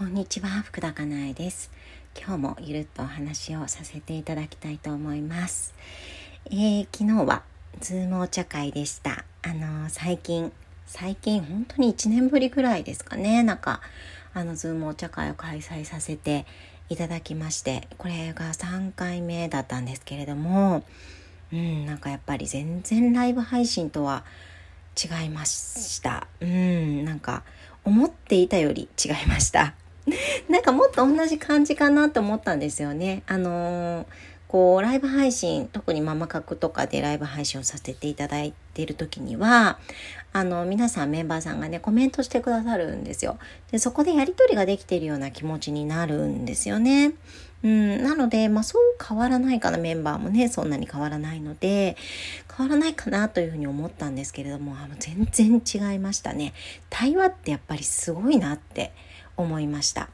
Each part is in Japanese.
こんにちは福田かなえです。今日もゆるっとお話をさせていただきたいと思います、えー、昨日はズームお茶会でした。あのー、最近最近本当に1年ぶりぐらいですかね。なんかあのズームお茶会を開催させていただきましてこれが3回目だったんですけれどもうんなんかやっぱり全然ライブ配信とは違いました。うんなんか思っていたより違いました。なんかもっと同じ感じかなと思ったんですよね。あのー、こう、ライブ配信、特にママ角とかでライブ配信をさせていただいている時には、あの、皆さんメンバーさんがね、コメントしてくださるんですよ。で、そこでやりとりができているような気持ちになるんですよね。うん、なので、まあそう変わらないかな、メンバーもね、そんなに変わらないので、変わらないかなというふうに思ったんですけれども、あの全然違いましたね。対話ってやっぱりすごいなって思いました。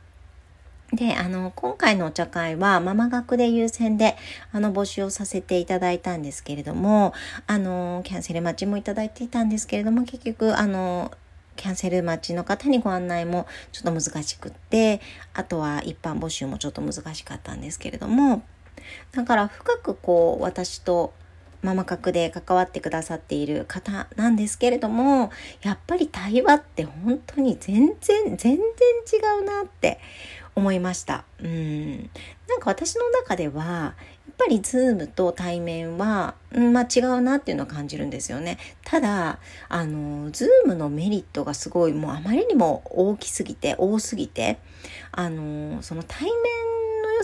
で、あの、今回のお茶会はママ学で優先で、あの、募集をさせていただいたんですけれども、あの、キャンセル待ちもいただいていたんですけれども、結局、あの、キャンセル待ちの方にご案内もちょっと難しくって、あとは一般募集もちょっと難しかったんですけれども、だから深くこう、私とママ角で関わってくださっている方なんですけれども、やっぱり対話って本当に全然、全然違うなって思いました。うん。なんか私の中では、やっぱりズームと対面は、うん、まあ違うなっていうのを感じるんですよね。ただ、あの、ズームのメリットがすごいもうあまりにも大きすぎて、多すぎて、あの、その対面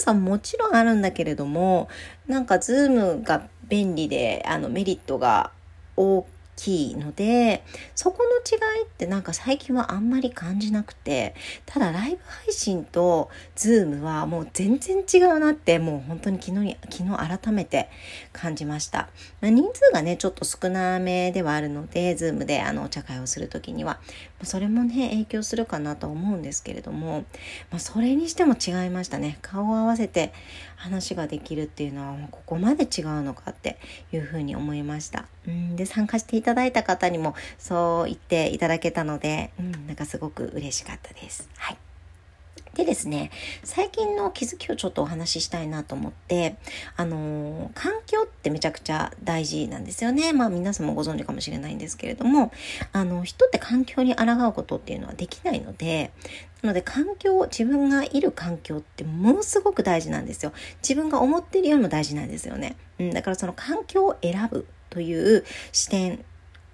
さももちろんあるんだけれども、なんかズームが便利で、あのメリットが大きいので、そこの違いってなんか最近はあんまり感じなくて、ただライブ配信とズームはもう全然違うなってもう本当に昨日に、昨日改めて感じました。まあ、人数がね、ちょっと少なめではあるので、ズームであのお茶会をするときには、それもね、影響するかなと思うんですけれども、まあ、それにしても違いましたね。顔を合わせて話ができるっていうのはもう、ここまで違うのかっていうふうに思いました。うんで、参加していただいた方にもそう言っていただけたので、うん、なんかすごく嬉しかったです。はい。でですね、最近の気づきをちょっとお話ししたいなと思って、あのー、環境ってめちゃくちゃ大事なんですよね。まあ皆さんもご存知かもしれないんですけれども、あの、人って環境に抗うことっていうのはできないので、なので環境、自分がいる環境ってものすごく大事なんですよ。自分が思ってるよりも大事なんですよね。うん、だからその環境を選ぶという視点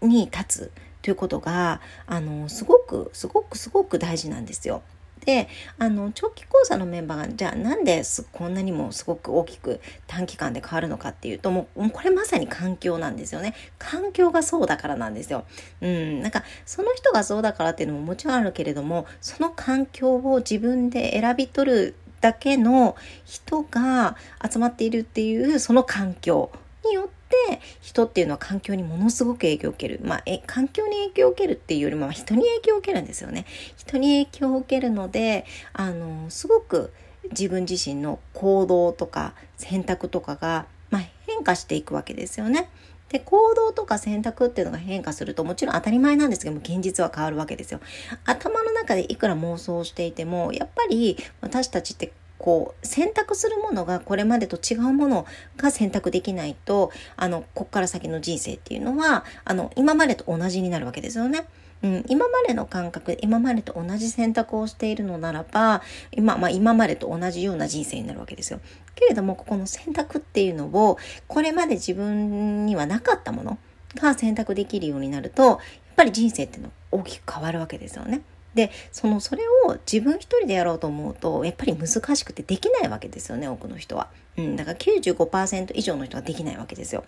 に立つということが、あの、すごく、すごく、すごく大事なんですよ。であの長期講座のメンバーがじゃあなんでこんなにもすごく大きく短期間で変わるのかっていうともうこれまさに環境なんですよね環境がそうだからなんですよ。うんなんかその人がそうだからっていうのももちろんあるけれどもその環境を自分で選び取るだけの人が集まっているっていうその環境によってって人っていうのは環境にものすごく影響を受ける。まあ、え、環境に影響を受けるっていうよりも人に影響を受けるんですよね。人に影響を受けるので、あの、すごく自分自身の行動とか選択とかが、まあ、変化していくわけですよね。で、行動とか選択っていうのが変化するともちろん当たり前なんですけども、現実は変わるわけですよ。頭の中でいくら妄想していても、やっぱり私たちってこう選択するものがこれまでと違うものが選択できないとあのこっから先の人生っていうのはあの今までと同じになるわけですよね。うん、今までの感覚今までと同じ選択をしているのならば今,、まあ、今までと同じような人生になるわけですよ。けれどもここの選択っていうのをこれまで自分にはなかったものが選択できるようになるとやっぱり人生っていうのは大きく変わるわけですよね。でそのそれを自分一人でやろうと思うとやっぱり難しくてできないわけですよね多くの人は。うん、だから95%以上の人はできないわけですよ。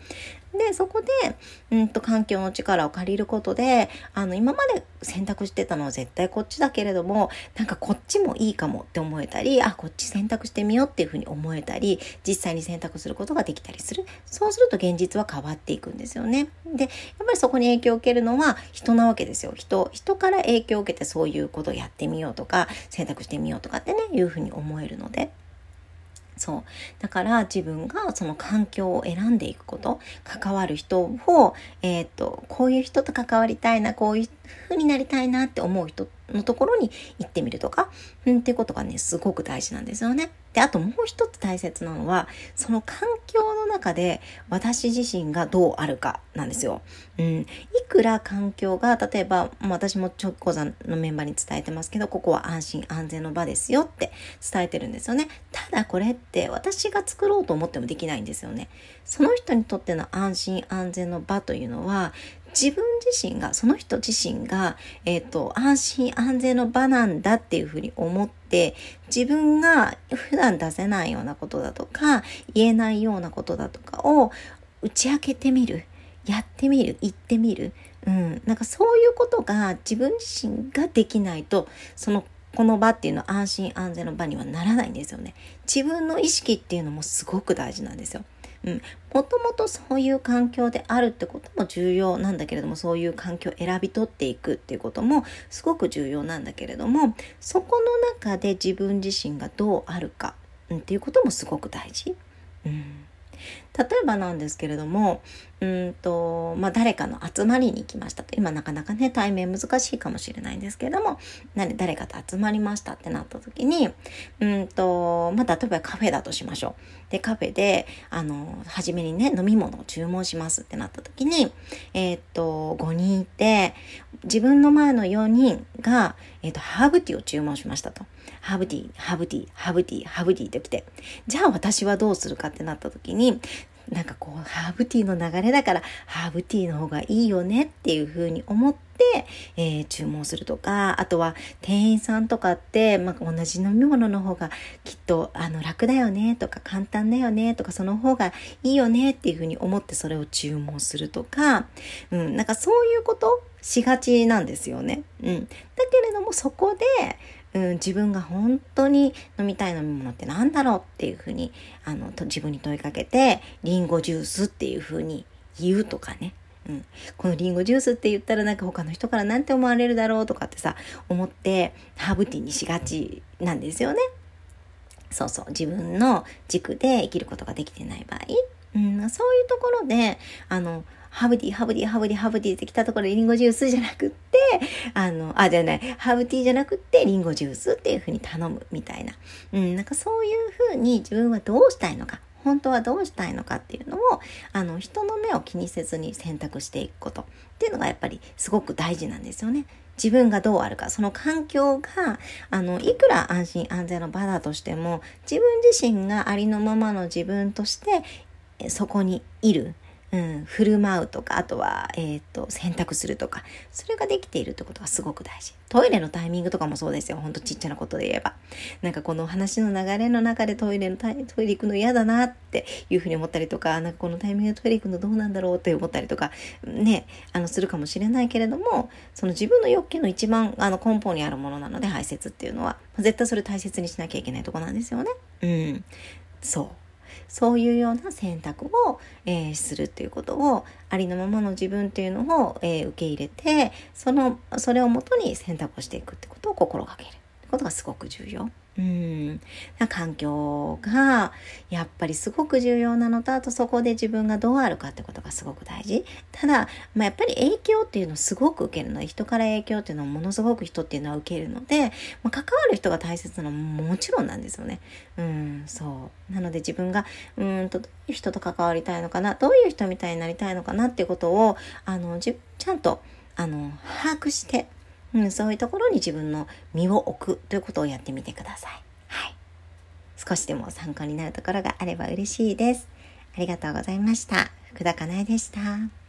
で、そこで、うんと環境の力を借りることで、あの、今まで選択してたのは絶対こっちだけれども、なんかこっちもいいかもって思えたり、あ、こっち選択してみようっていうふうに思えたり、実際に選択することができたりする。そうすると現実は変わっていくんですよね。で、やっぱりそこに影響を受けるのは人なわけですよ。人、人から影響を受けてそうういうことやってみようとか、選択してみようとかってね、いうふうに思えるので。そう。だから自分がその環境を選んでいくこと、関わる人を、え、ー、と、こういう人と関わりたいな、こういう風になりたいなって思う人のところに行ってみるとか、うん、っていうことがね、すごく大事なんですよね。で、あともう一つ大切なのは、その環境中で私自身がどうあるかなんですよ。うん。いくら環境が、例えば、私も直講座のメンバーに伝えてますけど、ここは安心安全の場ですよって伝えてるんですよね。ただこれって私が作ろうと思ってもできないんですよね。その人にとっての安心安全の場というのは、自分自身が、その人自身が、えっ、ー、と、安心安全の場なんだっていうふうに思って、自分が普段出せないようなことだとか、言えないようなことだとかを打ち明けてみる。やってみる。言ってみる。うん。なんかそういうことが自分自身ができないと、そのこの場っていうのは安心安全の場にはならないんですよね。自分の意識っていうのもすごく大事なんですよ。うん、もともとそういう環境であるってことも重要なんだけれどもそういう環境を選び取っていくっていうこともすごく重要なんだけれどもそこの中で自分自身がどうあるか、うん、っていうこともすごく大事。うん例えばなんですけれども、うんと、まあ、誰かの集まりに行きましたと。今なかなかね、対面難しいかもしれないんですけれども、誰かと集まりましたってなった時に、うんと、まあ、例えばカフェだとしましょう。で、カフェで、あの、初めにね、飲み物を注文しますってなった時に、えー、と、5人いて、自分の前の4人が、えー、と、ハーブティーを注文しましたと。ハーブティー、ハーブティー、ハーブティー、ハーブティーって来て、じゃあ私はどうするかってなった時に、なんかこう、ハーブティーの流れだから、ハーブティーの方がいいよねっていうふうに思って、えー、注文するとか、あとは店員さんとかって、まあ、同じ飲み物の方がきっとあの楽だよねとか簡単だよねとかその方がいいよねっていうふうに思ってそれを注文するとか、うん、なんかそういうことしがちなんですよね。うん。だけれどもそこで、うん、自分が本当に飲みたい飲み物って何だろうっていうふうにあの自分に問いかけてリンゴジュースっていうふうに言うとかね、うん、このリンゴジュースって言ったらなんか他の人から何て思われるだろうとかってさ思ってハーブティーにしがちなんですよね。そうそう。自分の軸で生きることができてない場合、うん、そういうところであのハブティー、ハブティー、ハブティー、ハブティーって来たところでリンゴジュースじゃなくって、あの、あ、じゃない、ハブティーじゃなくってリンゴジュースっていう風に頼むみたいな。うん、なんかそういう風に自分はどうしたいのか。本当はどうしたいのかっていうのをあの人の目を気にせずに選択していくことっていうのがやっぱりすごく大事なんですよね。自分がどうあるかその環境があのいくら安心安全の場だとしても自分自身がありのままの自分としてそこにいるうん、振る舞うとか、あとは、えっ、ー、と、選択するとか、それができているってことがすごく大事。トイレのタイミングとかもそうですよ。ほんとちっちゃなことで言えば。なんかこの話の流れの中でトイレのタイトイレ行くの嫌だなっていうふうに思ったりとか、なんかこのタイミングでトイレ行くのどうなんだろうって思ったりとか、ね、あの、するかもしれないけれども、その自分の欲求の一番あの根本にあるものなので、排泄っていうのは、絶対それ大切にしなきゃいけないとこなんですよね。うん。そう。そういうような選択を、えー、するっていうことをありのままの自分っていうのを、えー、受け入れてそのそれをもとに選択をしていくってことを心がけるってことがすごく重要。うん、環境がやっぱりすごく重要なのとあとそこで自分がどうあるかってことがすごく大事。ただ、まあ、やっぱり影響っていうのをすごく受けるので人から影響っていうのをものすごく人っていうのは受けるので、まあ、関わる人が大切なのももちろんなんですよね。うん、そう。なので自分がうんとどういう人と関わりたいのかなどういう人みたいになりたいのかなっていうことをあのちゃんとあの把握してうん、そういうところに自分の身を置くということをやってみてください。はい。少しでも参考になるところがあれば嬉しいです。ありがとうございました。福田かなえでした。